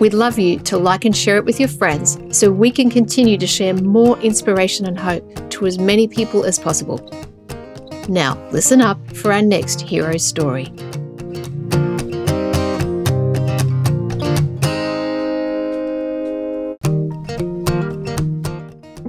we'd love you to like and share it with your friends so we can continue to share more inspiration and hope to as many people as possible. Now, listen up for our next hero story.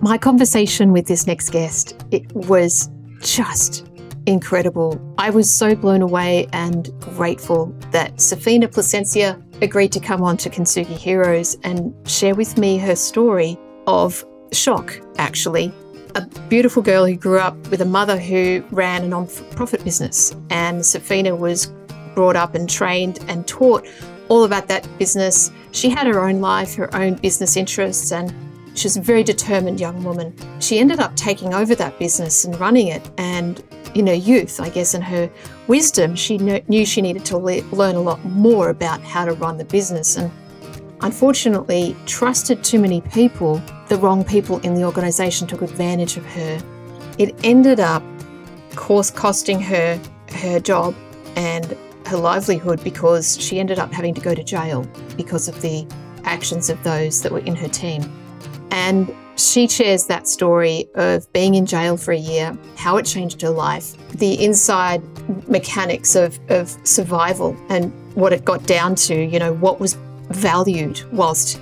My conversation with this next guest, it was just incredible. I was so blown away and grateful that Sophina Placencia agreed to come on to Kintsugi Heroes and share with me her story of shock, actually. A beautiful girl who grew up with a mother who ran a non profit business. And Sophina was brought up and trained and taught all about that business. She had her own life, her own business interests, and she was a very determined young woman. She ended up taking over that business and running it. And in her youth, I guess, in her wisdom, she knew she needed to le- learn a lot more about how to run the business. And unfortunately, trusted too many people. The wrong people in the organization took advantage of her. It ended up, course, costing her her job and her livelihood because she ended up having to go to jail because of the actions of those that were in her team. And she shares that story of being in jail for a year, how it changed her life, the inside mechanics of, of survival and what it got down to, you know, what was valued whilst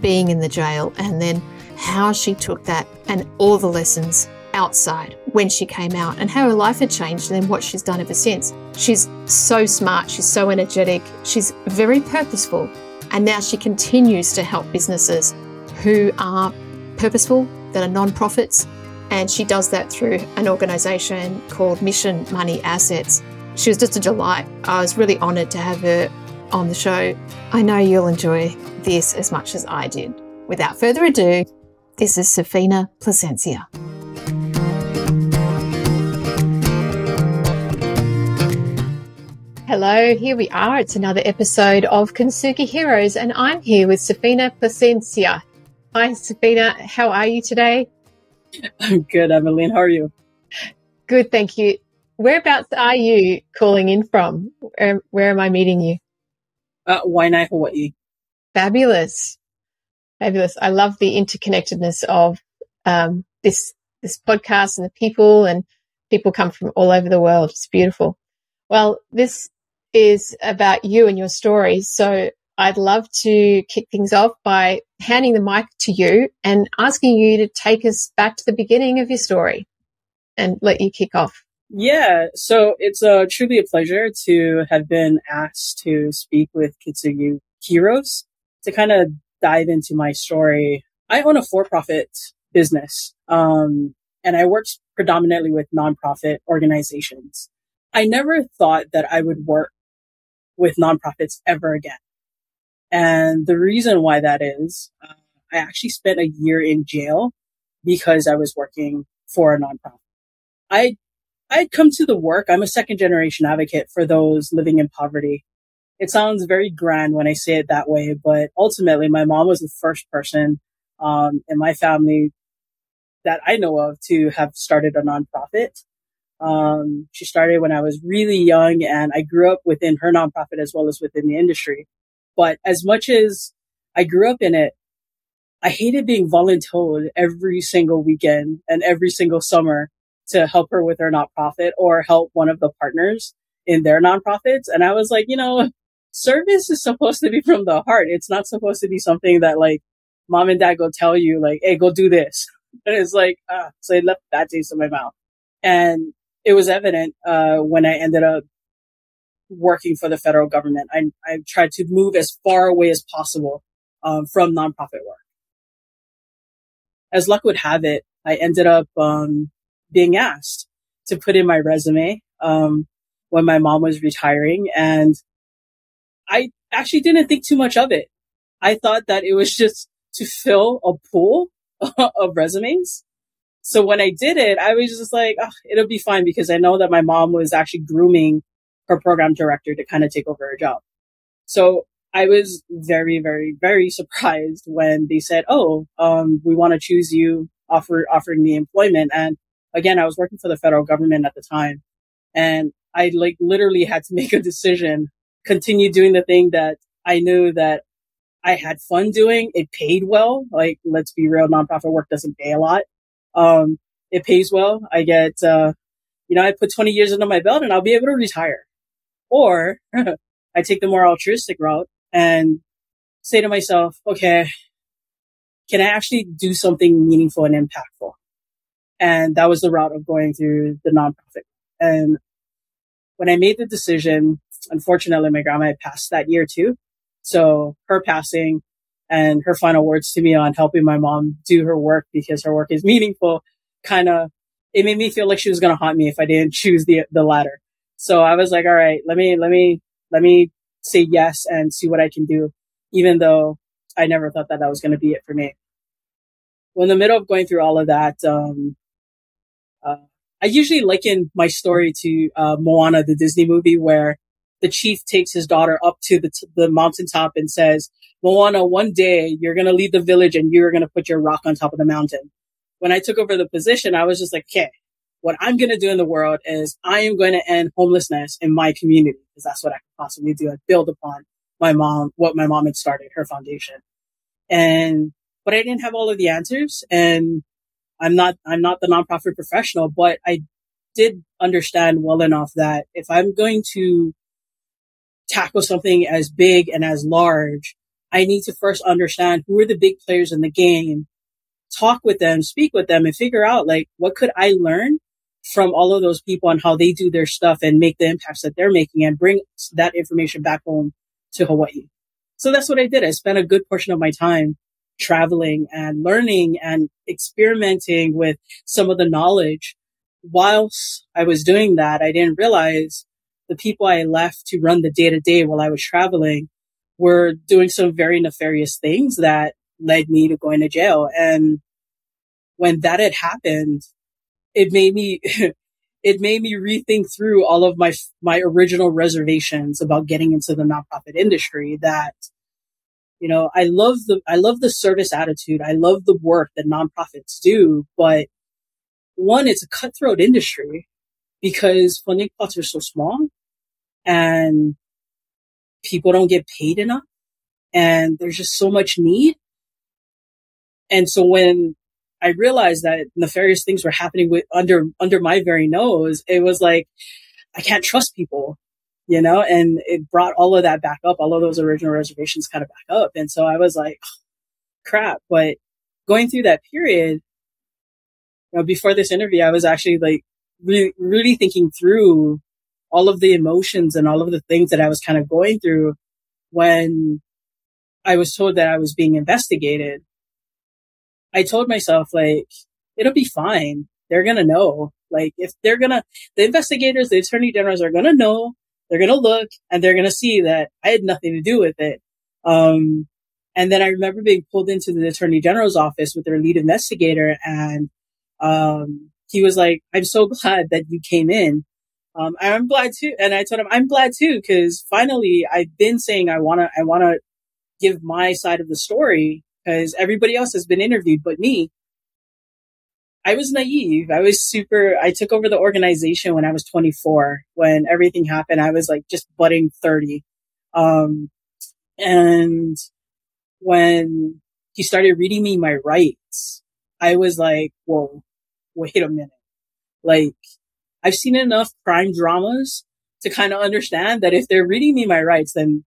being in the jail, and then how she took that and all the lessons outside when she came out and how her life had changed and then what she's done ever since. She's so smart, she's so energetic, she's very purposeful, and now she continues to help businesses who are purposeful, that are non-profits, and she does that through an organisation called Mission Money Assets. She was just a delight. I was really honoured to have her on the show. I know you'll enjoy this as much as I did. Without further ado, this is Sophina Placencia. Hello, here we are. It's another episode of Kintsugi Heroes, and I'm here with Sophina Placencia. Hi, Sophina. How are you today? I'm good, Emmeline. How are you? Good, thank you. Whereabouts are you calling in from? Where, where am I meeting you? Uh, Waianae, Hawaii. Fabulous. Fabulous. I love the interconnectedness of um, this this podcast and the people, and people come from all over the world. It's beautiful. Well, this is about you and your story. So I'd love to kick things off by handing the mic to you and asking you to take us back to the beginning of your story and let you kick off. Yeah, so it's uh, truly a pleasure to have been asked to speak with Kintsugi Heroes to kind of dive into my story. I own a for-profit business, um, and I work predominantly with nonprofit organizations. I never thought that I would work with nonprofits ever again. And the reason why that is, uh, I actually spent a year in jail because I was working for a nonprofit. I, I'd come to the work. I'm a second generation advocate for those living in poverty. It sounds very grand when I say it that way, but ultimately my mom was the first person, um, in my family that I know of to have started a nonprofit. Um, she started when I was really young and I grew up within her nonprofit as well as within the industry. But as much as I grew up in it, I hated being voluntold every single weekend and every single summer to help her with her nonprofit or help one of the partners in their nonprofits. And I was like, you know, service is supposed to be from the heart. It's not supposed to be something that like mom and dad go tell you like, Hey, go do this. And it's like, ah, so it left that taste in my mouth. And it was evident, uh, when I ended up working for the federal government. I, I tried to move as far away as possible um, from nonprofit work. As luck would have it, I ended up um, being asked to put in my resume um, when my mom was retiring, and I actually didn't think too much of it. I thought that it was just to fill a pool of resumes. So when I did it, I was just like, oh, it'll be fine because I know that my mom was actually grooming her program director to kind of take over her job. So I was very, very, very surprised when they said, "Oh, um, we want to choose you," offer offering me employment. And again, I was working for the federal government at the time, and I like literally had to make a decision: continue doing the thing that I knew that I had fun doing. It paid well. Like, let's be real, nonprofit work doesn't pay a lot. Um, it pays well. I get, uh, you know, I put 20 years under my belt and I'll be able to retire. Or I take the more altruistic route and say to myself, okay, can I actually do something meaningful and impactful? And that was the route of going through the nonprofit. And when I made the decision, unfortunately, my grandma passed that year too. So her passing and her final words to me on helping my mom do her work because her work is meaningful kind of it made me feel like she was going to haunt me if I didn't choose the the latter. So I was like, all right, let me let me let me say yes and see what I can do, even though I never thought that that was going to be it for me. Well, in the middle of going through all of that, um, uh, I usually liken my story to uh, Moana, the Disney movie, where the chief takes his daughter up to the, t- the mountaintop and says, Moana, one day you're going to leave the village and you're going to put your rock on top of the mountain. When I took over the position, I was just like, okay, what I'm going to do in the world is I am going to end homelessness in my community because that's what I could possibly do. I build upon my mom, what my mom had started, her foundation. And, but I didn't have all of the answers and I'm not, I'm not the nonprofit professional, but I did understand well enough that if I'm going to tackle something as big and as large, I need to first understand who are the big players in the game, talk with them, speak with them and figure out like, what could I learn from all of those people on how they do their stuff and make the impacts that they're making and bring that information back home to Hawaii. So that's what I did. I spent a good portion of my time traveling and learning and experimenting with some of the knowledge. Whilst I was doing that, I didn't realize the people I left to run the day to day while I was traveling were doing some very nefarious things that led me to going to jail. And when that had happened, it made me, it made me rethink through all of my, my original reservations about getting into the nonprofit industry that, you know, I love the, I love the service attitude. I love the work that nonprofits do, but one, it's a cutthroat industry because funding pots are so small and people don't get paid enough and there's just so much need. And so when I realized that nefarious things were happening with under under my very nose, it was like I can't trust people, you know, and it brought all of that back up, all of those original reservations kind of back up. And so I was like, oh, crap. But going through that period, you know, before this interview, I was actually like really, really thinking through all of the emotions and all of the things that I was kind of going through when I was told that I was being investigated. I told myself, like, it'll be fine. They're to know. Like, if they're to, the investigators, the attorney generals are to know, they're to look and they're to see that I had nothing to do with it. Um, and then I remember being pulled into the attorney general's office with their lead investigator and, um, he was like, I'm so glad that you came in. Um, I'm glad too. And I told him, I'm glad too, because finally I've been saying I want to, I want to give my side of the story because everybody else has been interviewed but me. I was naive. I was super, I took over the organization when I was 24. When everything happened, I was like just budding 30. Um, and when he started reading me my rights, I was like, whoa, wait a minute. Like, I've seen enough crime dramas to kind of understand that if they're reading me my rights, then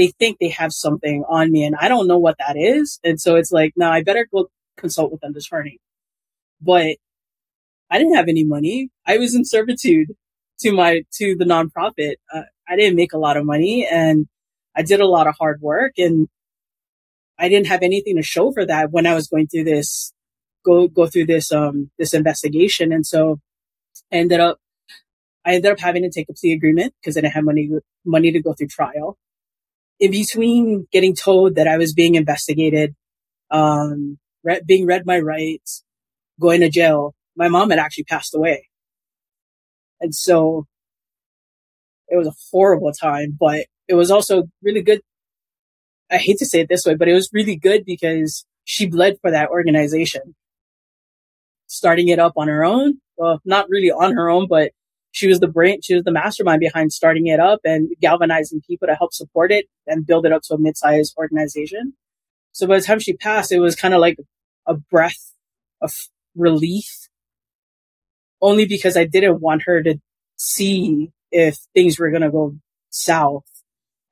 they think they have something on me and I don't know what that is. And so it's like, no, I better go consult with an attorney. But I didn't have any money. I was in servitude to my, to the nonprofit. Uh, I didn't make a lot of money and I did a lot of hard work and I didn't have anything to show for that when I was going through this go go through this um this investigation, and so I ended up I ended up having to take a plea agreement because I didn't have money money to go through trial. In between getting told that I was being investigated, um, re- being read my rights, going to jail. My mom had actually passed away. And so it was a horrible time, but it was also really good. I hate to say it this way, but it was really good because she bled for that organization. Starting it up on her own. Well, not really on her own, but she was the brain, she was the mastermind behind starting it up and galvanizing people to help support it and build it up to a mid-sized organization. So by the time she passed, it was kind of like a breath of relief only because I didn't want her to see if things were going to go south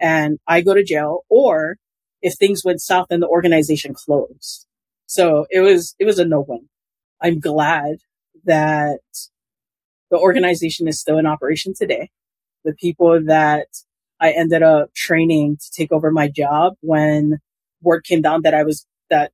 and I go to jail or if things went south and the organization closed. So it was, it was a no win. I'm glad that the organization is still in operation today. The people that I ended up training to take over my job when word came down that I was, that,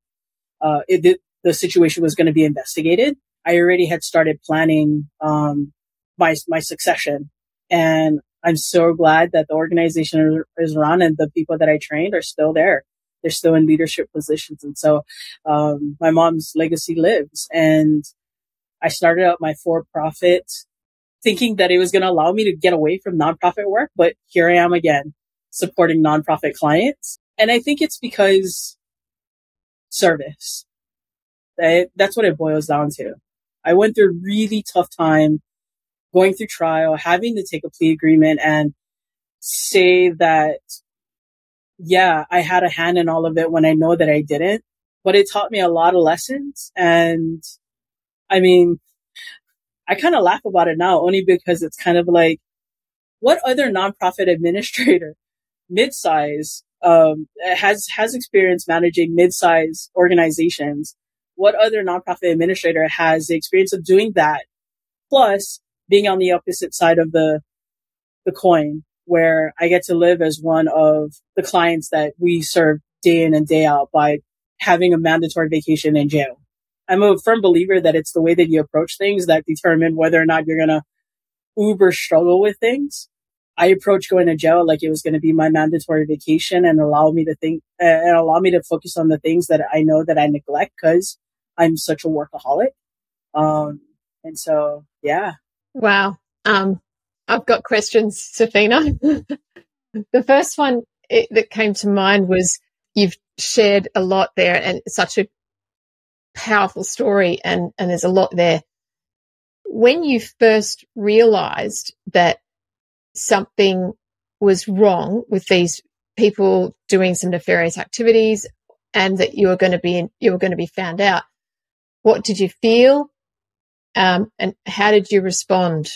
uh, it, the situation was going to be investigated. I already had started planning, um, my, my succession and I'm so glad that the organization is run and the people that I trained are still there. They're still in leadership positions. And so, um, my mom's legacy lives and I started out my for profit thinking that it was going to allow me to get away from nonprofit work. But here I am again supporting nonprofit clients. And I think it's because service. That, that's what it boils down to. I went through a really tough time going through trial, having to take a plea agreement and say that, yeah, I had a hand in all of it when I know that I didn't, but it taught me a lot of lessons. And I mean, I kind of laugh about it now only because it's kind of like, what other nonprofit administrator, mid-size, um, has, has experience managing mid-size organizations? What other nonprofit administrator has the experience of doing that? Plus being on the opposite side of the, the coin where I get to live as one of the clients that we serve day in and day out by having a mandatory vacation in jail. I'm a firm believer that it's the way that you approach things that determine whether or not you're going to uber struggle with things. I approach going to jail like it was going to be my mandatory vacation and allow me to think uh, and allow me to focus on the things that I know that I neglect because I'm such a workaholic. Um, and so, yeah, Wow. Um, I've got questions, Sophina. the first one it, that came to mind was you've shared a lot there and such a powerful story and, and there's a lot there. When you first realized that something was wrong with these people doing some nefarious activities and that you were going to be, you were going to be found out, what did you feel? Um, and how did you respond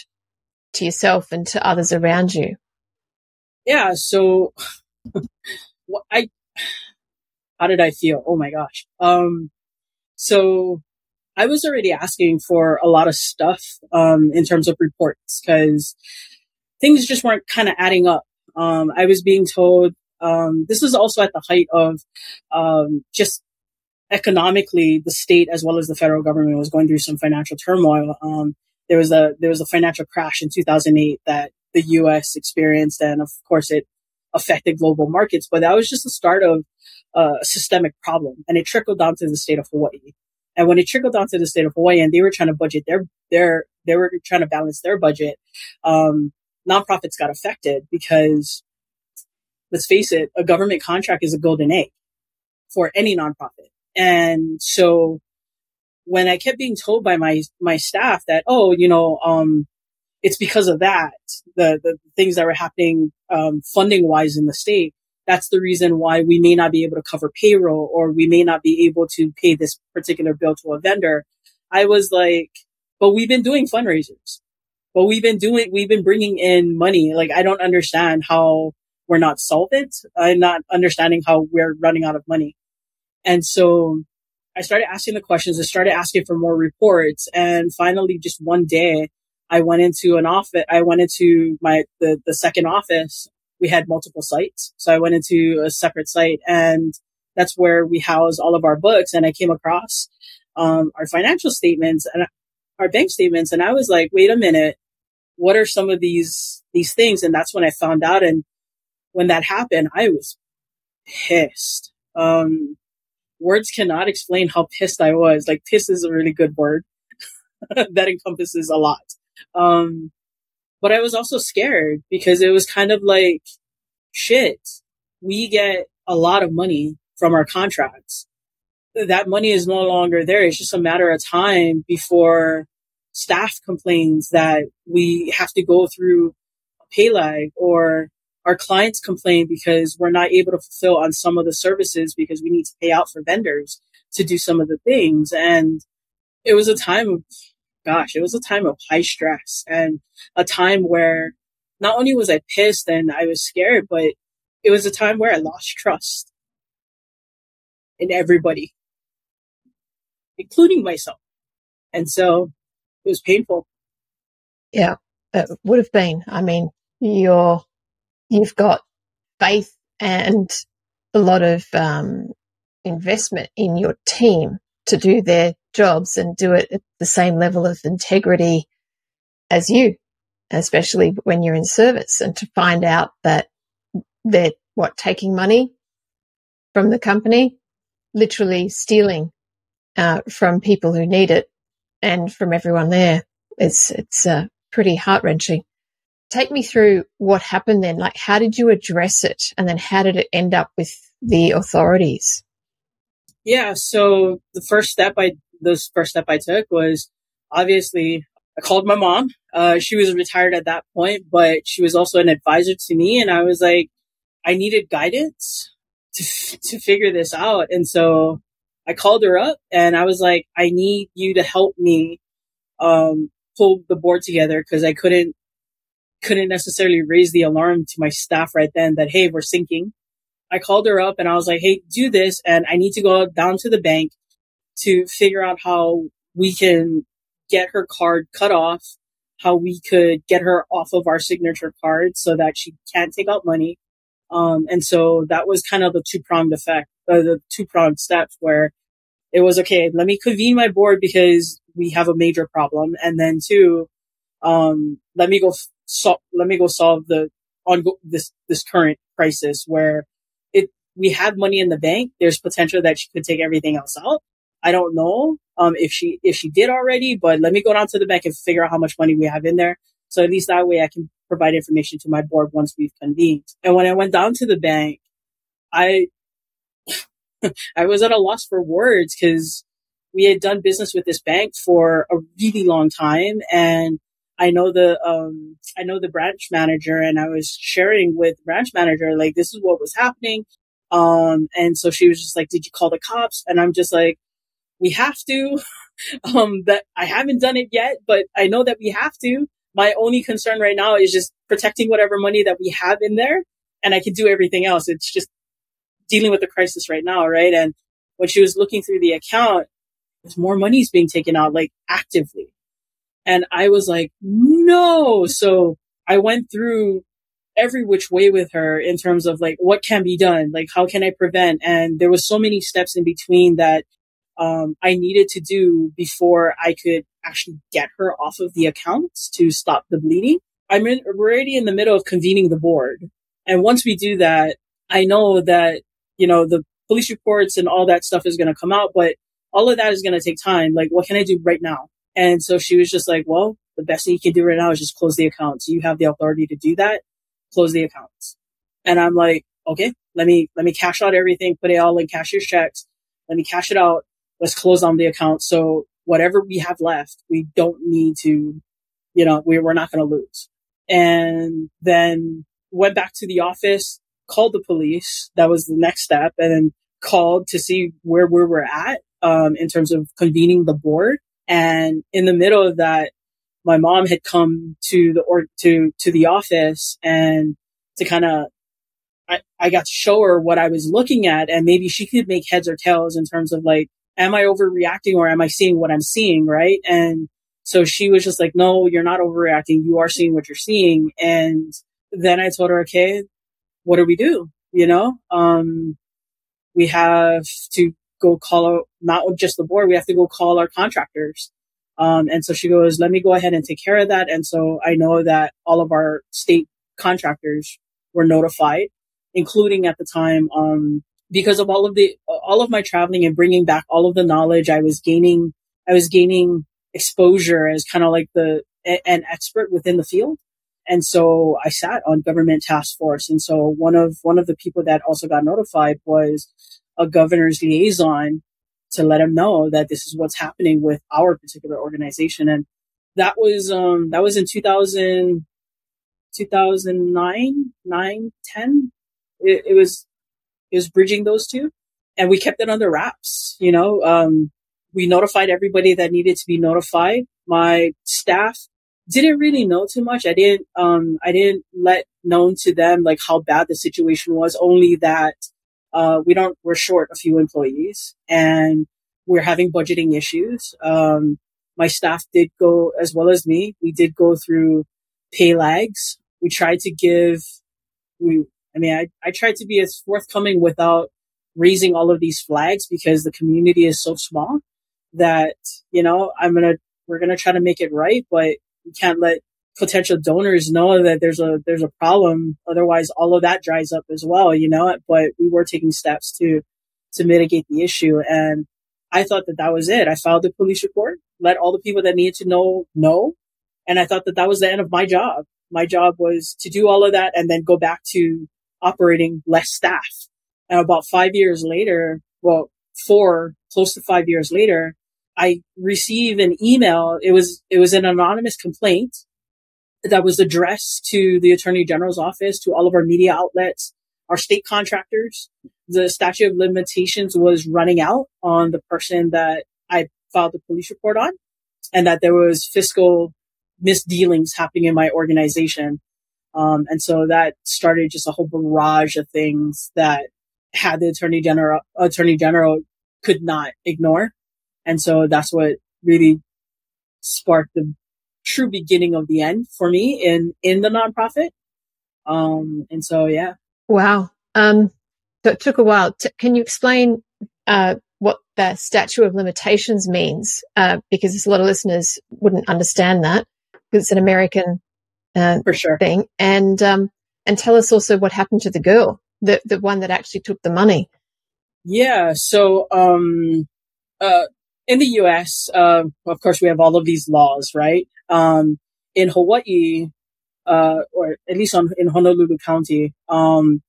to yourself and to others around you? Yeah. So I, how did I feel? Oh my gosh. Um, so I was already asking for a lot of stuff, um, in terms of reports because things just weren't kind of adding up. Um, I was being told, um, this was also at the height of, um, just economically, the state as well as the federal government was going through some financial turmoil. Um, there was a there was a financial crash in 2008 that the U.S. experienced, and of course, it affected global markets. But that was just the start of uh, a systemic problem, and it trickled down to the state of Hawaii. And when it trickled down to the state of Hawaii, and they were trying to budget their their they were trying to balance their budget, um, nonprofits got affected because let's face it, a government contract is a golden egg for any nonprofit. And so when I kept being told by my, my staff that, oh, you know, um, it's because of that, the, the things that were happening, um, funding wise in the state. That's the reason why we may not be able to cover payroll or we may not be able to pay this particular bill to a vendor. I was like, but we've been doing fundraisers, but we've been doing, we've been bringing in money. Like, I don't understand how we're not solvent. I'm not understanding how we're running out of money. And so I started asking the questions. I started asking for more reports. And finally, just one day, I went into an office. I went into my, the, the second office. We had multiple sites. So I went into a separate site and that's where we house all of our books. And I came across, um, our financial statements and our bank statements. And I was like, wait a minute. What are some of these, these things? And that's when I found out. And when that happened, I was pissed. Um, words cannot explain how pissed I was. Like piss is a really good word that encompasses a lot. Um, but I was also scared because it was kind of like, shit, we get a lot of money from our contracts. That money is no longer there. It's just a matter of time before staff complains that we have to go through a pay lag or our clients complain because we're not able to fulfill on some of the services because we need to pay out for vendors to do some of the things. And it was a time of, gosh, it was a time of high stress and a time where not only was I pissed and I was scared, but it was a time where I lost trust in everybody, including myself. And so it was painful. Yeah, it would have been. I mean, you're you've got faith and a lot of um, investment in your team to do their jobs and do it at the same level of integrity as you, especially when you're in service and to find out that they're what taking money from the company, literally stealing uh, from people who need it and from everyone there. It's, it's uh, pretty heart wrenching take me through what happened then. Like, how did you address it? And then how did it end up with the authorities? Yeah. So the first step I, the first step I took was obviously I called my mom. Uh, she was retired at that point, but she was also an advisor to me. And I was like, I needed guidance to, to figure this out. And so I called her up and I was like, I need you to help me, um, pull the board together because I couldn't couldn't necessarily raise the alarm to my staff right then that, hey, we're sinking. I called her up and I was like, hey, do this. And I need to go down to the bank to figure out how we can get her card cut off, how we could get her off of our signature card so that she can't take out money. Um, and so that was kind of the two pronged effect, uh, the two pronged steps where it was okay. Let me convene my board because we have a major problem. And then two, um, let me go so let me go solve the on this this current crisis where we have money in the bank. There's potential that she could take everything else out. I don't know um, if she if she did already, but let me go down to the bank and figure out how much money we have in there. So at least that way I can provide information to my board once we've convened. And when I went down to the bank, I I was at a loss for words because we had done business with this bank for a really long time and I know the um I know the branch manager and I was sharing with branch manager like this is what was happening. Um and so she was just like, Did you call the cops? And I'm just like, We have to. um that I haven't done it yet, but I know that we have to. My only concern right now is just protecting whatever money that we have in there and I can do everything else. It's just dealing with the crisis right now, right? And when she was looking through the account, there's more money is being taken out like actively and I was like, no. So I went through every which way with her in terms of like what can be done, like how can I prevent? And there was so many steps in between that um, I needed to do before I could actually get her off of the accounts to stop the bleeding. I'm in, already in the middle of convening the board. And once we do that, I know that, you know, the police reports and all that stuff is going to come out, but all of that is going to take time. Like, what can I do right now? And so she was just like, well, the best thing you can do right now is just close the accounts. You have the authority to do that. Close the accounts. And I'm like, okay, let me, let me cash out everything, put it all in cashier's checks. Let me cash it out. Let's close on the account. So whatever we have left, we don't need to, you know, we, we're not going to lose. And then went back to the office, called the police. That was the next step and then called to see where where we're at, um, in terms of convening the board. And in the middle of that, my mom had come to the or to to the office and to kind of I, I got to show her what I was looking at and maybe she could make heads or tails in terms of like, am I overreacting or am I seeing what I'm seeing? Right. And so she was just like, no, you're not overreacting. You are seeing what you're seeing. And then I told her, okay, what do we do? You know, um, we have to go call out, not just the board, we have to go call our contractors. Um, and so she goes, let me go ahead and take care of that. And so I know that all of our state contractors were notified, including at the time, um, because of all of the, all of my traveling and bringing back all of the knowledge I was gaining, I was gaining exposure as kind of like the, an expert within the field. And so I sat on government task force. And so one of, one of the people that also got notified was a governor's liaison to let them know that this is what's happening with our particular organization. And that was, um, that was in 2000, 2009, 9, 10. It, it was, it was bridging those two and we kept it under wraps, you know, um, we notified everybody that needed to be notified. My staff didn't really know too much. I didn't, um, I didn't let known to them like how bad the situation was, only that, uh, we don't, we're short a few employees and we're having budgeting issues. Um, my staff did go as well as me. We did go through pay lags. We tried to give, we, I mean, I, I tried to be as forthcoming without raising all of these flags because the community is so small that, you know, I'm to, we're to try to make it right, but we can't let potential donors know that there's a there's a problem. Otherwise, all of that dries up as well, you know. But we were taking steps to to mitigate the issue, and I thought that that was it. I filed the police report, let all the people that needed to know know, and I thought that that was the end of my job. My job was to do all of that and then go back to operating less staff. And about five years later, well, four, close to five years later, I receive an email. It was, it was an anonymous complaint that was addressed to the attorney general's office, to all of our media outlets, our state contractors. The statute of limitations was running out on the person that I filed the police report on and that there was fiscal misdealings happening in my organization. Um, and so that started just a whole barrage of things that had the attorney general, attorney general could not ignore. And so that's what really sparked the true beginning of the end for me in, in the nonprofit. Um, and so, yeah. Wow. Um, so it took a while. T- can you explain, uh, what the statute of limitations means? Uh, because a lot of listeners wouldn't understand that because it's an American, uh, for sure thing. And, um, and tell us also what happened to the girl, the, the one that actually took the money. Yeah. So, um, uh, in the U.S., uh, of course, we have all of these laws, right? Um, in Hawaii, uh, or at least on, in Honolulu County, um,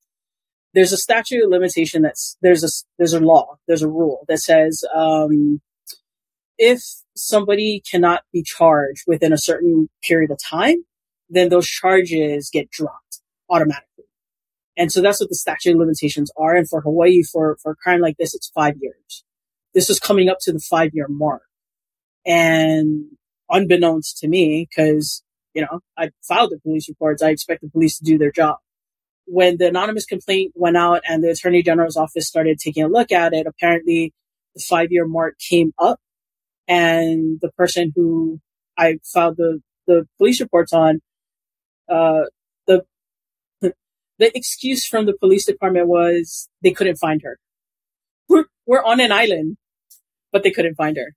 there's a statute of limitation that's there's a there's a law there's a rule that says um, if somebody cannot be charged within a certain period of time, then those charges get dropped automatically. And so that's what the statute of limitations are. And for Hawaii, for for a crime like this, it's five years this was coming up to the five year mark. And unbeknownst to me, because, you know, I filed the police reports, I expect the police to do their job. When the anonymous complaint went out and the attorney general's office started taking a look at it, apparently the five year mark came up and the person who I filed the, the police reports on, uh, the, the excuse from the police department was they couldn't find her we're, on an island, but they couldn't find her.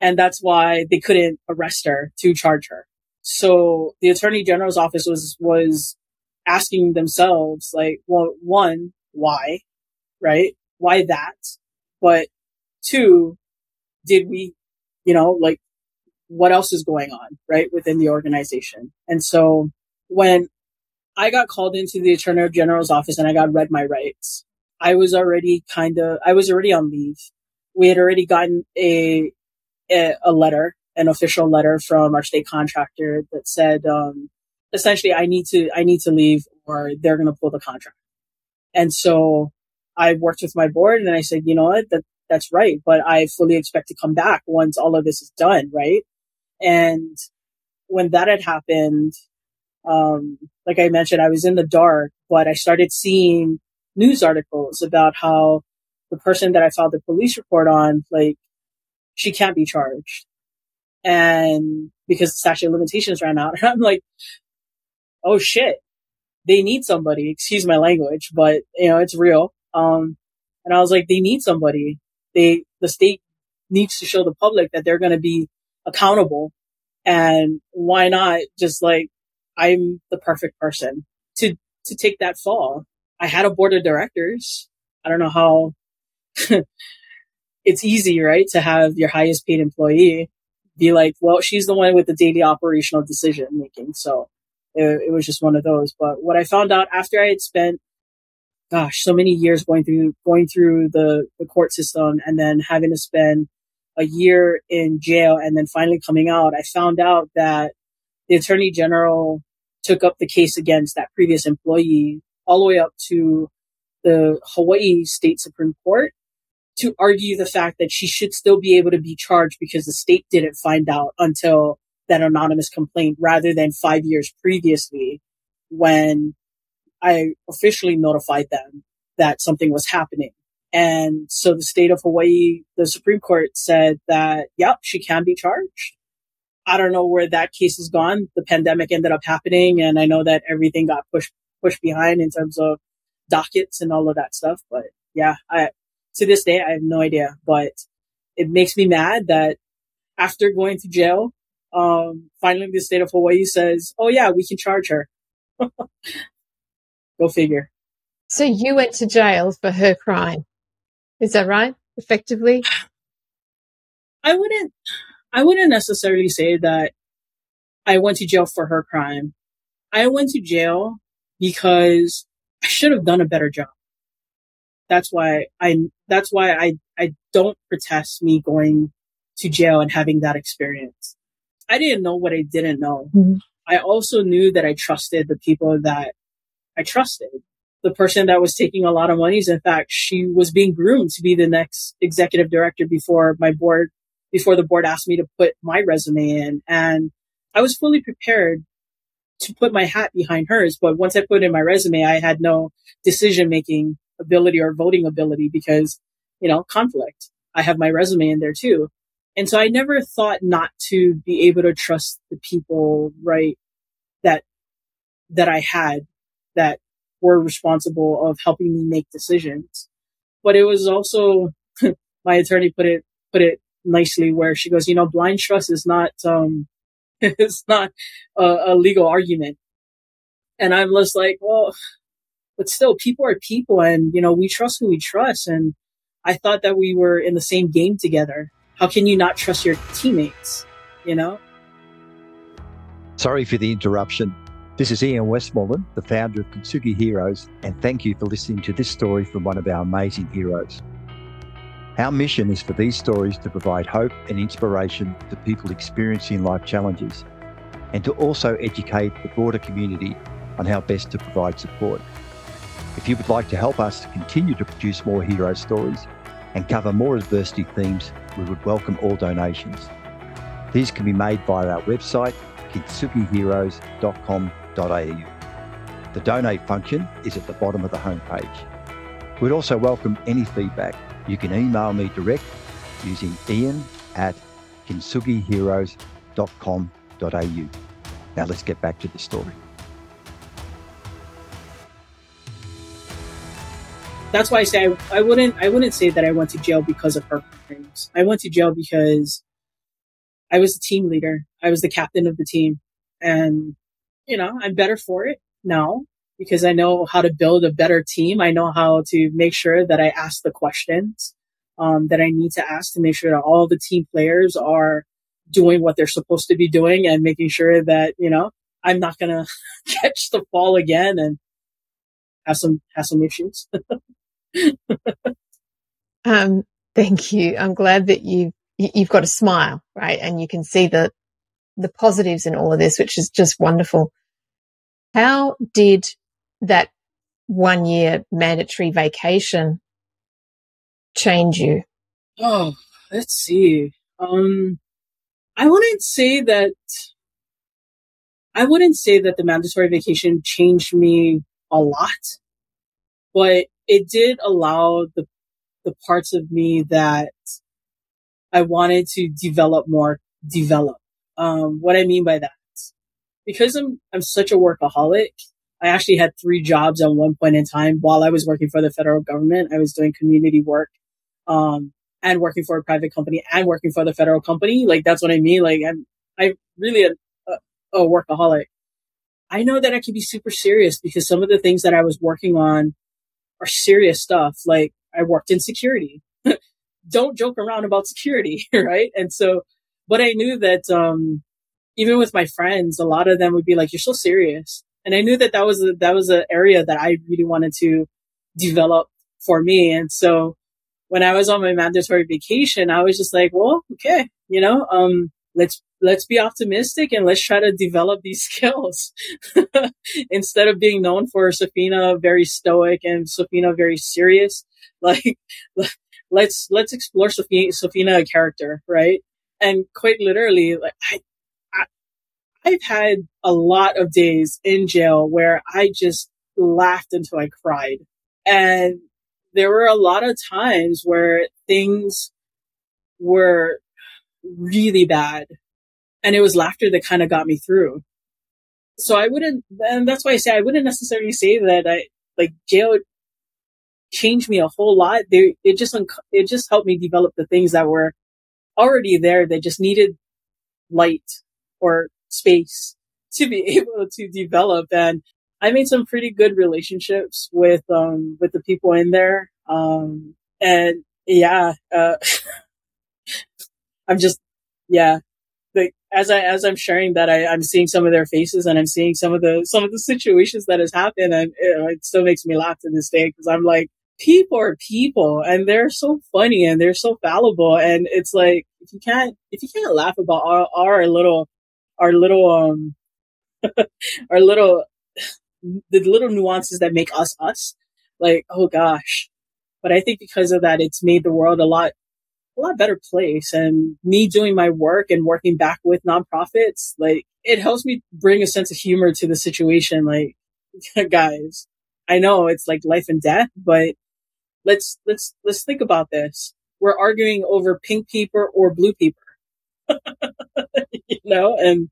And that's why they couldn't arrest her to charge her. So the attorney general's office was, was asking themselves, like, well, one, why, right? Why that? But two, did we, you know, like, what else is going on, right, within the organization? And so when I got called into the attorney general's office and I got read my rights, I was already kind of, I was already on leave. We had already gotten a, a, a letter, an official letter from our state contractor that said, um, essentially, I need to, I need to leave or they're going to pull the contract. And so I worked with my board and I said, you know what, that, that's right. But I fully expect to come back once all of this is done. Right. And when that had happened, um, like I mentioned, I was in the dark, but I started seeing news articles about how the person that I filed the police report on, like, she can't be charged. And because the statute of limitations ran out, I'm like, oh shit, they need somebody. Excuse my language, but you know, it's real. Um, and I was like, they need somebody. They, the state needs to show the public that they're going to be accountable. And why not just like, I'm the perfect person to, to take that fall. I had a board of directors. I don't know how it's easy, right, to have your highest paid employee be like, well, she's the one with the daily operational decision making. So it, it was just one of those. But what I found out after I had spent, gosh, so many years going through going through the the court system and then having to spend a year in jail and then finally coming out, I found out that the attorney general took up the case against that previous employee all the way up to the Hawaii State Supreme Court to argue the fact that she should still be able to be charged because the state didn't find out until that anonymous complaint rather than five years previously when I officially notified them that something was happening. And so the state of Hawaii, the Supreme Court said that, yep, she can be charged. I don't know where that case has gone. The pandemic ended up happening and I know that everything got pushed, pushed behind in terms of dockets and all of that stuff. But yeah, I, to this day, I have no idea, but it makes me mad that after going to jail, um, finally the state of Hawaii says, oh yeah, we can charge her. Go figure. So you went to jail for her crime. Is that right? Effectively? I wouldn't, I wouldn't necessarily say that I went to jail for her crime. I went to jail because I should have done a better job. That's why I, that's why I, I don't protest me going to jail and having that experience. I didn't know what I didn't know. Mm-hmm. I also knew that I trusted the people that I trusted. The person that was taking a lot of monies, in fact, she was being groomed to be the next executive director before my board, before the board asked me to put my resume in. And I was fully prepared to put my hat behind hers. But once I put in my resume, I had no decision making ability or voting ability because, you know, conflict. I have my resume in there too. And so I never thought not to be able to trust the people, right, that, that I had that were responsible of helping me make decisions. But it was also, my attorney put it, put it nicely where she goes, you know, blind trust is not, um, it's not a, a legal argument. And I'm just like, well, but still people are people and, you know, we trust who we trust. And I thought that we were in the same game together how can you not trust your teammates? You know? Sorry for the interruption. This is Ian Westmoreland, the founder of Kintsugi Heroes, and thank you for listening to this story from one of our amazing heroes. Our mission is for these stories to provide hope and inspiration to people experiencing life challenges and to also educate the broader community on how best to provide support. If you would like to help us to continue to produce more hero stories and cover more adversity themes we would welcome all donations. These can be made via our website, kintsugiheroes.com.au. The donate function is at the bottom of the homepage. We'd also welcome any feedback. You can email me direct using ian at kintsugiheroes.com.au. Now let's get back to the story. that's why I say I, I, wouldn't I wouldn't say that I went to jail because of her crimes. I went to jail because I was the team leader. I was the captain of the team. And, you know, I'm better for it now because I know how to build a better team. I know how to make sure that I ask the questions um, that I need to ask to make sure that all the team players are doing what they're supposed to be doing and making sure that, you know, I'm not going to catch the fall again and have some, have some issues. um, thank you. I'm glad that you you've got a smile, right? And you can see the the positives in all of this, which is just wonderful. How did that one year mandatory vacation change you? Oh, let's see. Um, I wouldn't say that. I wouldn't say that the mandatory vacation changed me a lot, but it did allow the the parts of me that I wanted to develop more develop. Um, what I mean by that, because I'm I'm such a workaholic. I actually had three jobs at one point in time while I was working for the federal government. I was doing community work, um, and working for a private company and working for the federal company. Like that's what I mean. Like I'm I really a, a, a workaholic. I know that I can be super serious because some of the things that I was working on are serious stuff. Like I worked in security. don't joke around about security, right? And so, but I knew that, um, even with my friends, a lot of them would be like, you're so serious. And I knew that that was a, that was an area that I really wanted to develop for me. And so when I was on my mandatory vacation, I was just like, well, okay, you know, um, let's let's be optimistic and let's try to develop these skills instead of being known for Sophina very stoic and Sophina very serious. Like, let's let's explore Sophina, Sophina a character, right? And quite literally, like I, I, I've had a lot of days in jail where I just laughed until I cried, and there were a lot of times where things were really bad and it was laughter that kind of got me through. So I wouldn't, and that's why I say I wouldn't necessarily say that I, like jail changed me a whole lot. They, it just, it just helped me develop the things that were already there that just needed light or space to be able to develop. And I made some pretty good relationships with, um, with the people in there. Um, and yeah, uh, I'm just, yeah, like as I as I'm sharing that, I, I'm seeing some of their faces and I'm seeing some of the some of the situations that has happened, and know, it still makes me laugh to this day because I'm like, people are people, and they're so funny and they're so fallible, and it's like if you can't if you can't laugh about our, our little our little um our little the little nuances that make us us, like oh gosh. But I think because of that, it's made the world a lot a lot better place. And me doing my work and working back with nonprofits, like it helps me bring a sense of humor to the situation. Like, guys, I know it's like life and death, but let's, let's, let's think about this. We're arguing over pink paper or blue paper, you know, and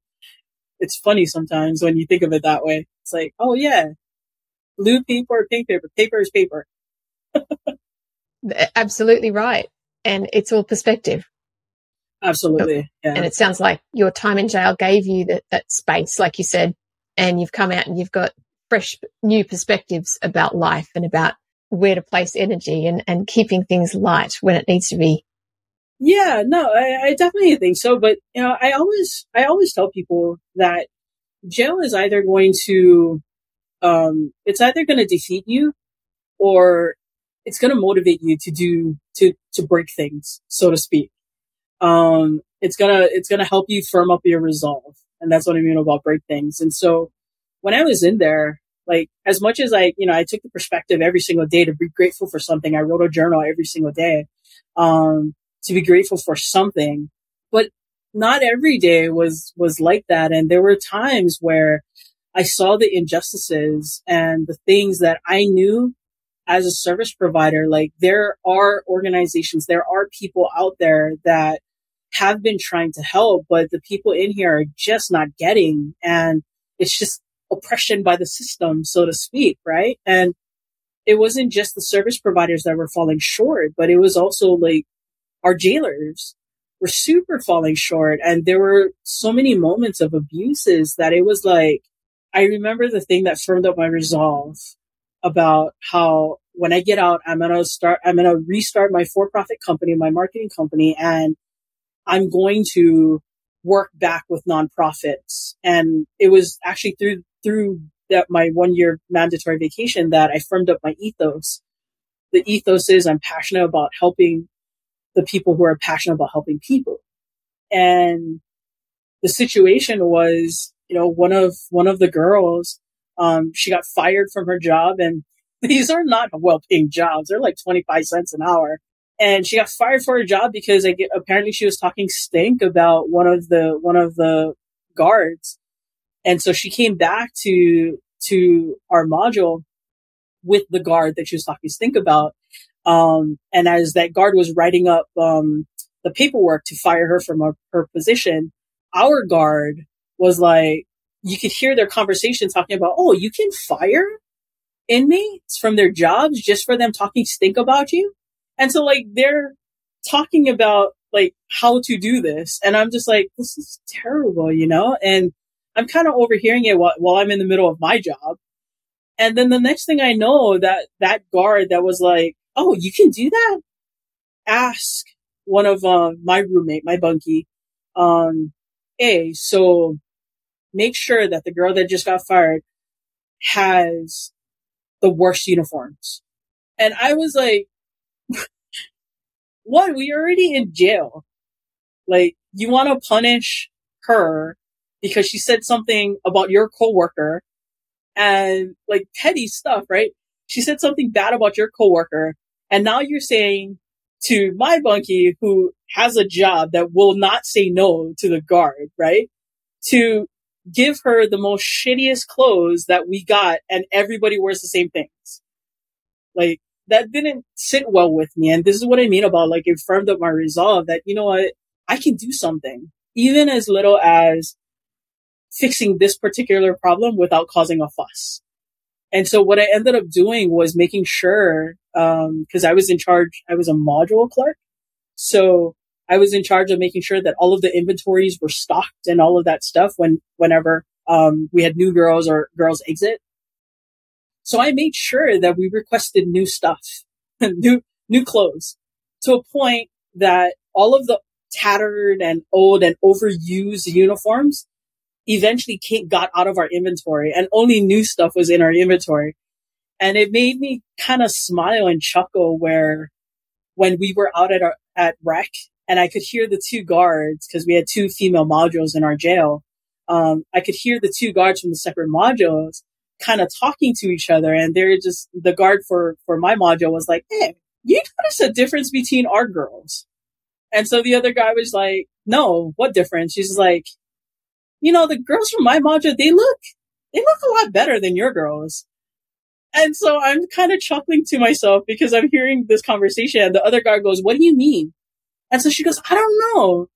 it's funny sometimes when you think of it that way. It's like, oh yeah, blue paper pink paper. Paper is paper. Absolutely right and it's all perspective. Absolutely. Yeah. And it sounds like your time in jail gave you that, that space, like you said, and you've come out and you've got fresh new perspectives about life and about where to place energy and, and keeping things light when it needs to be. Yeah, no, I, I definitely think so. But, you know, I always, I always tell people that jail is either going to, um, it's either going to defeat you or it's going to motivate you to do to to break things, so to speak. Um, it's gonna it's gonna help you firm up your resolve, and that's what I mean about break things. And so, when I was in there, like as much as I, you know, I took the perspective every single day to be grateful for something. I wrote a journal every single day um, to be grateful for something, but not every day was was like that. And there were times where I saw the injustices and the things that I knew as a service provider, like there are organizations, there are people out there that have been trying to help, but the people in here are just not getting. And it's just oppression by the system, so to speak, right? And it wasn't just the service providers that were falling short, but it was also like our jailers were super falling short. And there were so many moments of abuses that it was like, I remember the thing that firmed up my resolve about how when I get out, I'm going to start, I'm going to restart my for profit company, my marketing company, and I'm going to work back with nonprofits. And it was actually through, through that my one year mandatory vacation that I firmed up my ethos. The ethos is I'm passionate about helping the people who are passionate about helping people. And the situation was, you know, one of, one of the girls um, she got fired from her job and these are not well paying jobs. They're like 25 cents an hour. And she got fired for her job because apparently she was talking stink about one of the, one of the guards. And so she came back to, to our module with the guard that she was talking stink about. Um, and as that guard was writing up, um, the paperwork to fire her from her, her position, our guard was like, you could hear their conversation talking about, oh, you can fire inmates from their jobs just for them talking stink about you. And so like they're talking about like how to do this. And I'm just like, this is terrible, you know? And I'm kind of overhearing it while, while I'm in the middle of my job. And then the next thing I know that that guard that was like, oh, you can do that? ask one of uh, my roommate, my bunkie, um, hey, so make sure that the girl that just got fired has the worst uniforms. And I was like, what? We already in jail. Like, you want to punish her because she said something about your coworker and like petty stuff, right? She said something bad about your coworker. And now you're saying to my bunkie who has a job that will not say no to the guard, right? To give her the most shittiest clothes that we got and everybody wears the same things. Like that didn't sit well with me. And this is what I mean about like it firmed up my resolve that, you know what, I can do something, even as little as fixing this particular problem without causing a fuss. And so what I ended up doing was making sure, um, cause I was in charge, I was a module clerk. So I was in charge of making sure that all of the inventories were stocked and all of that stuff when, whenever, um, we had new girls or girls exit. So I made sure that we requested new stuff, new, new clothes to a point that all of the tattered and old and overused uniforms eventually came, got out of our inventory and only new stuff was in our inventory. And it made me kind of smile and chuckle where when we were out at our, at rec and I could hear the two guards because we had two female modules in our jail. Um, I could hear the two guards from the separate modules kind of talking to each other. And they're just, the guard for, for my module was like, Hey, you notice a difference between our girls? And so the other guy was like, no, what difference? She's like, you know, the girls from my module, they look, they look a lot better than your girls. And so I'm kind of chuckling to myself because I'm hearing this conversation and the other guy goes, what do you mean? And so she goes, I don't know.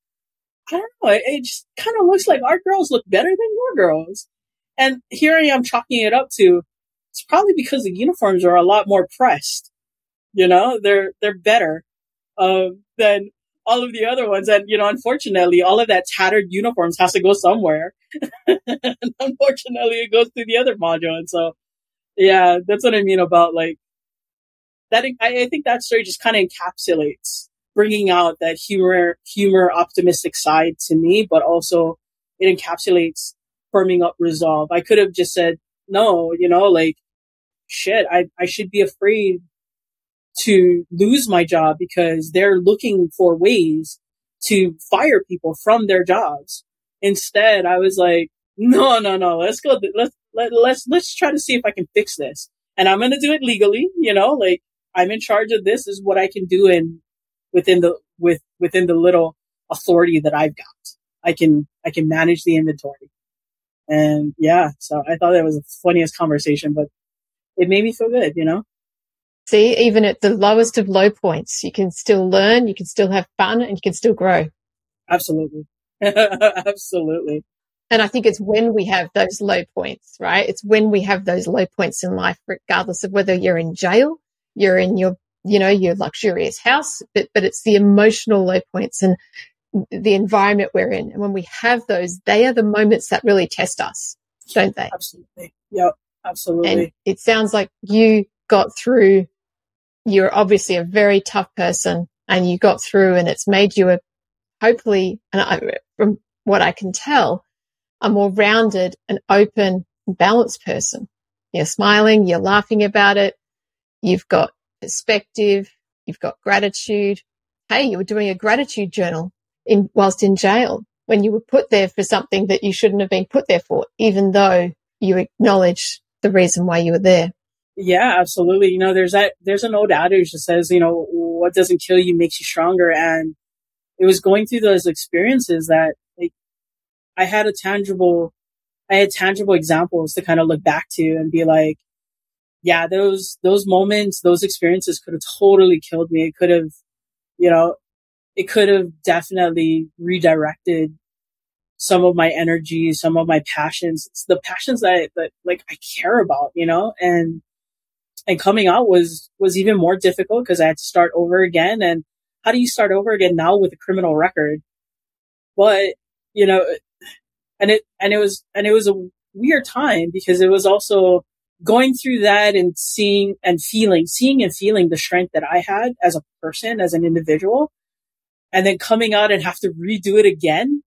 I don't know. It, it just kind of looks like our girls look better than your girls. And here I am chalking it up to, it's probably because the uniforms are a lot more pressed. You know, they're, they're better, um, than all of the other ones. And, you know, unfortunately, all of that tattered uniforms has to go somewhere. and unfortunately, it goes to the other module. And so, yeah, that's what I mean about like that. I, I think that story just kind of encapsulates bringing out that humor, humor, optimistic side to me, but also it encapsulates firming up resolve. I could have just said, no, you know, like, shit, I, I should be afraid to lose my job because they're looking for ways to fire people from their jobs. Instead, I was like, no, no, no, let's go. Let's, let, let's, let's try to see if I can fix this. And I'm going to do it legally, you know, like I'm in charge of this is what I can do in within the, with, within the little authority that I've got. I can, I can manage the inventory. And yeah, so I thought that was the funniest conversation, but it made me feel good, you know? See, even at the lowest of low points, you can still learn, you can still have fun, and you can still grow. Absolutely. Absolutely. And I think it's when we have those low points, right? It's when we have those low points in life, regardless of whether you're in jail, you're in your, you know, your luxurious house, but, but it's the emotional low points and the environment we're in. And when we have those, they are the moments that really test us, don't they? Absolutely. Yep. Absolutely. And it sounds like you got through you're obviously a very tough person and you got through and it's made you a hopefully, and I, from what I can tell, a more rounded and open, balanced person. You're smiling, you're laughing about it. You've got perspective. You've got gratitude. Hey, you were doing a gratitude journal in, whilst in jail when you were put there for something that you shouldn't have been put there for, even though you acknowledge the reason why you were there. Yeah, absolutely. You know, there's that, there's an old adage that says, you know, what doesn't kill you makes you stronger. And it was going through those experiences that I had a tangible, I had tangible examples to kind of look back to and be like, yeah, those, those moments, those experiences could have totally killed me. It could have, you know, it could have definitely redirected some of my energy, some of my passions, it's the passions that, that like I care about, you know, and and coming out was was even more difficult because I had to start over again. And how do you start over again now with a criminal record? But you know, and it and it was and it was a weird time because it was also going through that and seeing and feeling, seeing and feeling the strength that I had as a person, as an individual, and then coming out and have to redo it again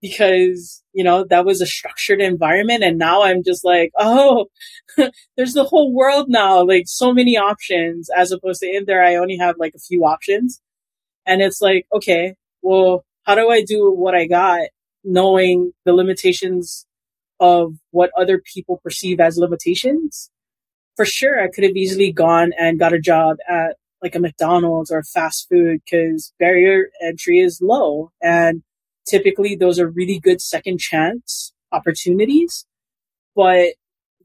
because, you know, that was a structured environment. And now I'm just like, oh, there's the whole world now, like so many options as opposed to in there, I only have like a few options. And it's like, okay, well, how do I do what I got knowing the limitations of what other people perceive as limitations? For sure, I could have easily gone and got a job at like a McDonald's or fast food because barrier entry is low and typically those are really good second chance opportunities. But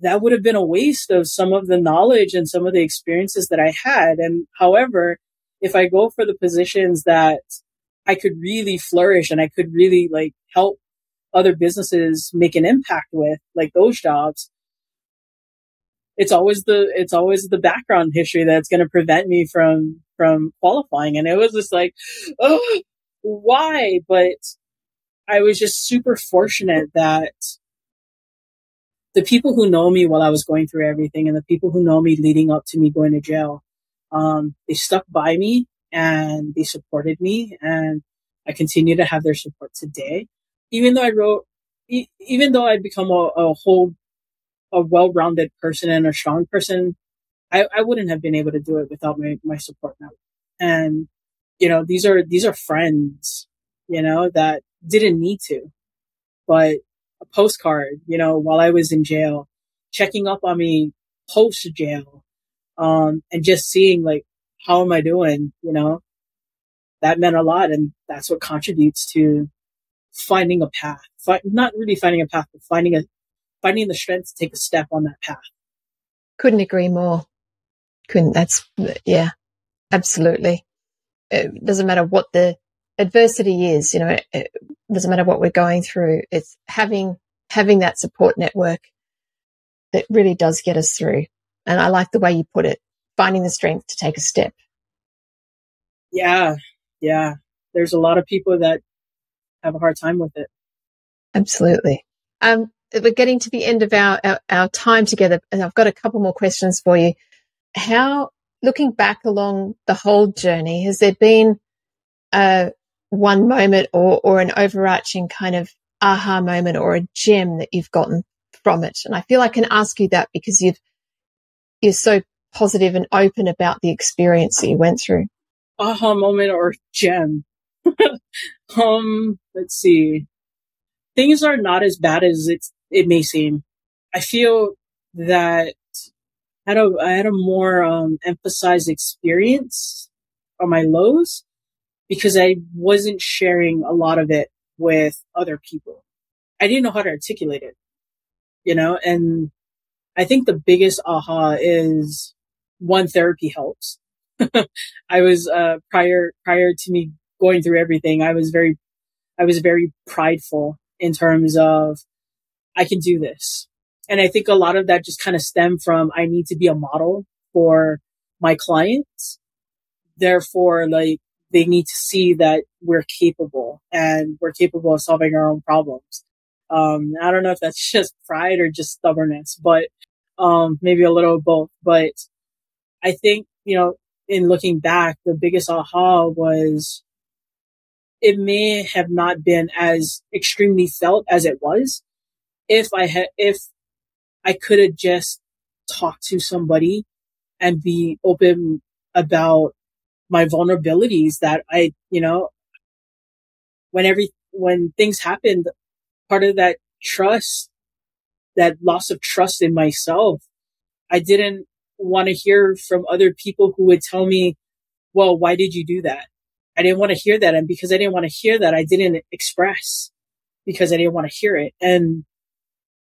that would have been a waste of some of the knowledge and some of the experiences that I had. And however, if I go for the positions that I could really flourish and I could really like help other businesses make an impact with, like those jobs, it's always the it's always the background history that's going to prevent me from from qualifying. And it was just like, oh, why? But I was just super fortunate that the people who know me while I was going through everything and the people who know me leading up to me going to jail, um, they stuck by me and they supported me and I continue to have their support today. Even though I wrote, e- even though I've become a, a whole, a well-rounded person and a strong person, I, I wouldn't have been able to do it without my, my support network. And, you know, these are, these are friends, you know, that didn't need to, but a postcard, you know, while I was in jail, checking up on me post jail, um, and just seeing like, how am I doing? You know, that meant a lot. And that's what contributes to finding a path, Fi- not really finding a path, but finding a, finding the strength to take a step on that path. Couldn't agree more. Couldn't. That's, yeah, absolutely. It doesn't matter what the adversity is, you know, it doesn't matter what we're going through. It's having, having that support network that really does get us through. And I like the way you put it, finding the strength to take a step. Yeah. Yeah. There's a lot of people that have a hard time with it. Absolutely. Um, we're getting to the end of our, our, our time together and I've got a couple more questions for you. How, looking back along the whole journey, has there been a, one moment or, or an overarching kind of aha moment or a gem that you've gotten from it? And I feel I can ask you that because you've, you're so positive and open about the experience that you went through. Aha moment or gem. um, let's see. Things are not as bad as it, it may seem. I feel that I had a, I had a more, um, emphasized experience on my lows because I wasn't sharing a lot of it with other people. I didn't know how to articulate it, you know, and I think the biggest aha is one therapy helps. I was, uh, prior, prior to me going through everything, I was very, I was very prideful in terms of I can do this. And I think a lot of that just kind of stemmed from I need to be a model for my clients. Therefore, like they need to see that we're capable and we're capable of solving our own problems. Um, I don't know if that's just pride or just stubbornness, but, um, maybe a little of both. But I think, you know, in looking back, the biggest aha was it may have not been as extremely felt as it was if I had, if I could have just talked to somebody and be open about my vulnerabilities that I, you know, when every, when things happened, part of that trust, that loss of trust in myself, I didn't want to hear from other people who would tell me, well, why did you do that? I didn't want to hear that. And because I didn't want to hear that, I didn't express because I didn't want to hear it. And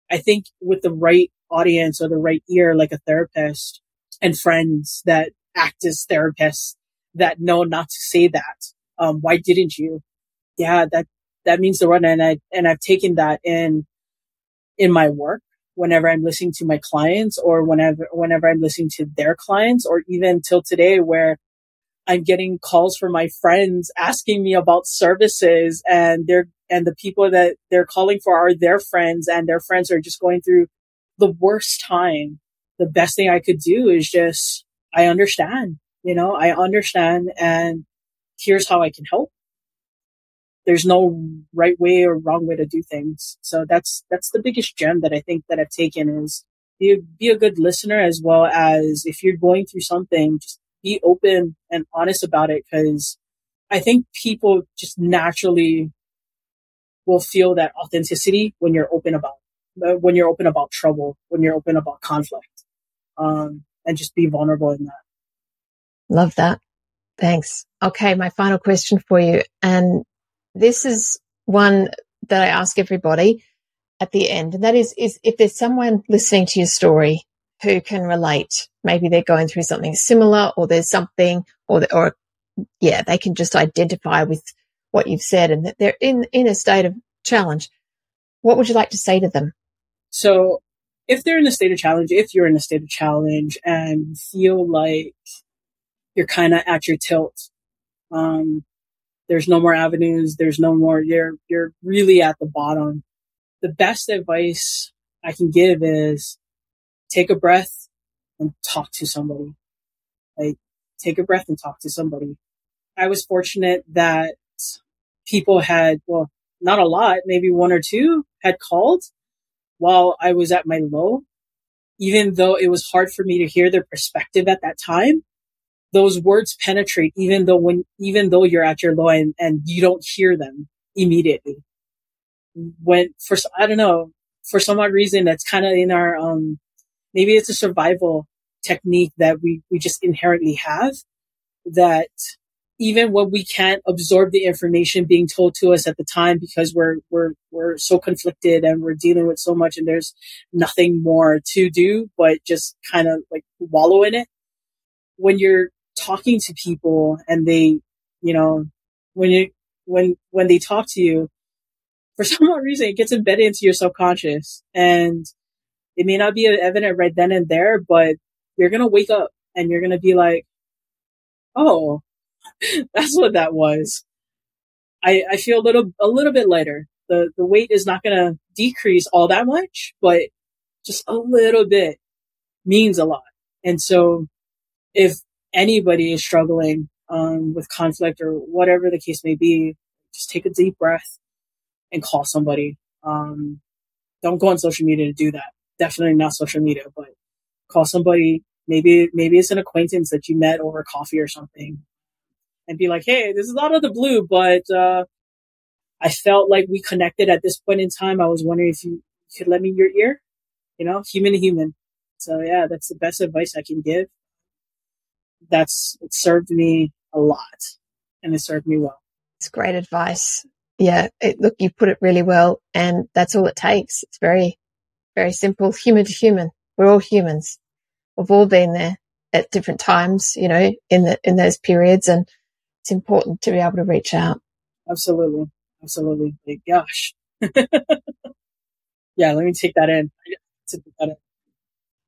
I think with the right audience or the right ear, like a therapist and friends that act as therapists that know not to say that. Um, why didn't you? Yeah, that, that means the run. And I, and I've taken that in, in my work whenever I'm listening to my clients or whenever, whenever I'm listening to their clients or even till today where I'm getting calls from my friends asking me about services and they're, and the people that they're calling for are their friends and their friends are just going through the worst time the best thing I could do is just, I understand, you know, I understand and here's how I can help. There's no right way or wrong way to do things. So that's, that's the biggest gem that I think that I've taken is be, be a good listener as well as if you're going through something, just be open and honest about it. Cause I think people just naturally will feel that authenticity when you're open about, uh, when you're open about trouble, when you're open about conflict, um, and just be vulnerable in that. Love that. Thanks. Okay. My final question for you. And this is one that I ask everybody at the end. And that is, is if there's someone listening to your story who can relate, maybe they're going through something similar or there's something or, or yeah, they can just identify with what you've said and that they're in, in a state of challenge. What would you like to say to them? So if they're in a state of challenge, if you're in a state of challenge and feel like you're kind of at your tilt, um, there's no more avenues. There's no more, you're, you're really at the bottom. The best advice I can give is take a breath and talk to somebody. Like take a breath and talk to somebody. I was fortunate that people had, well, not a lot, maybe one or two had called while I was at my low. Even though it was hard for me to hear their perspective at that time, those words penetrate even though when, even though you're at your low and, and you don't hear them immediately. When for, I don't know, for some odd reason that's kind of in our, um, maybe it's a survival technique that we, we just inherently have that even when we can't absorb the information being told to us at the time because we're we're we're so conflicted and we're dealing with so much and there's nothing more to do but just kind of like wallow in it when you're talking to people and they you know when you when when they talk to you for some odd reason it gets embedded into your subconscious and it may not be evident right then and there but you're gonna wake up and you're gonna be like oh That's what that was. I, I feel a little, a little bit lighter. The, the weight is not going to decrease all that much, but just a little bit means a lot. And so if anybody is struggling, um, with conflict or whatever the case may be, just take a deep breath and call somebody. Um, don't go on social media to do that. Definitely not social media, but call somebody. Maybe, maybe it's an acquaintance that you met over coffee or something and be like, Hey, this is out of the blue, but, uh, I felt like we connected at this point in time. I was wondering if you could lend me your ear, you know, human to human. So yeah, that's the best advice I can give. That's, it served me a lot and it served me well. It's great advice. Yeah. It, look, you put it really well and that's all it takes. It's very, very simple, human to human. We're all humans. We've all been there at different times, you know, in the, in those periods. And it's important to be able to reach out. Absolutely. Absolutely. Like, gosh. yeah, let me take that in.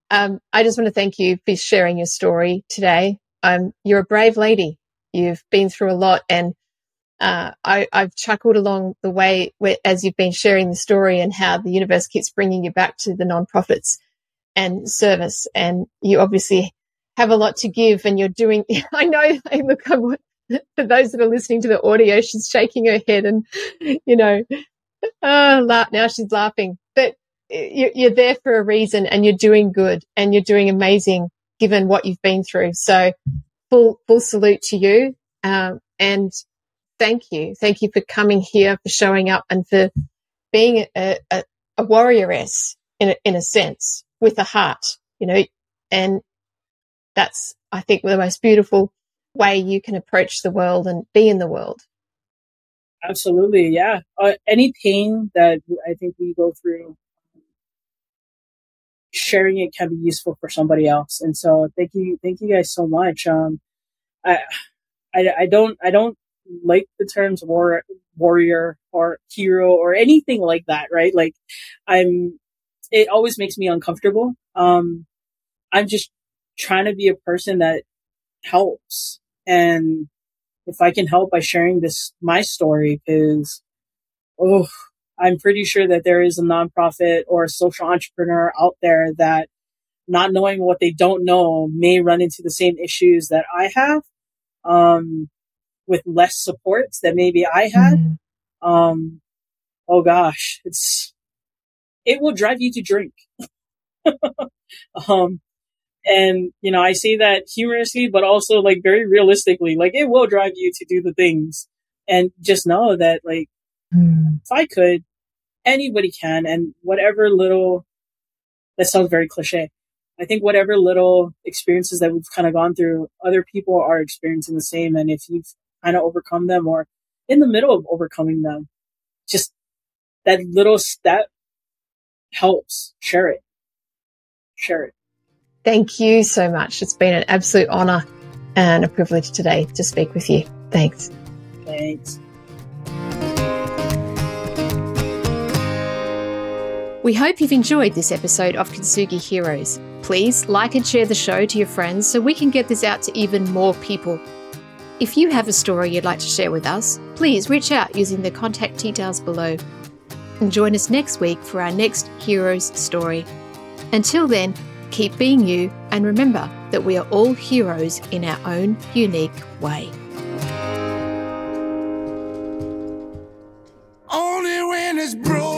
Um, I just want to thank you for sharing your story today. Um, you're a brave lady. You've been through a lot and uh, I, have chuckled along the way where, as you've been sharing the story and how the universe keeps bringing you back to the nonprofits and service. And you obviously have a lot to give and you're doing, I know, look, I'm, for those that are listening to the audio, she's shaking her head and, you know, oh, now she's laughing. But you're there for a reason and you're doing good and you're doing amazing given what you've been through. So full, full salute to you. Um, and thank you. Thank you for coming here, for showing up and for being a, a, a warrioress in a, in a sense with a heart, you know, and that's, I think, the most beautiful way you can approach the world and be in the world. Absolutely. Yeah. Uh, any pain that I think we go through, sharing it can be useful for somebody else. And so thank you. Thank you guys so much. Um, I, I, I don't, I don't like the terms war, warrior or hero or anything like that. Right. Like I'm, it always makes me uncomfortable. Um, I'm just trying to be a person that helps and if I can help by sharing this, my story is, oh, I'm pretty sure that there is a nonprofit or a social entrepreneur out there that not knowing what they don't know may run into the same issues that I have, um, with less support that maybe I had. Mm. Um, oh gosh, it's, it will drive you to drink. um, and, you know, I say that humorously, but also like very realistically, like it will drive you to do the things and just know that like, mm. if I could, anybody can. And whatever little, that sounds very cliche. I think whatever little experiences that we've kind of gone through, other people are experiencing the same. And if you've kind of overcome them or in the middle of overcoming them, just that little step helps. Share it. Share it. Thank you so much. It's been an absolute honor and a privilege today to speak with you. Thanks. Thanks. We hope you've enjoyed this episode of Kintsugi Heroes. Please like and share the show to your friends so we can get this out to even more people. If you have a story you'd like to share with us, please reach out using the contact details below. And join us next week for our next Heroes story. Until then, keep being you and remember that we are all heroes in our own unique way. Only when it's broken.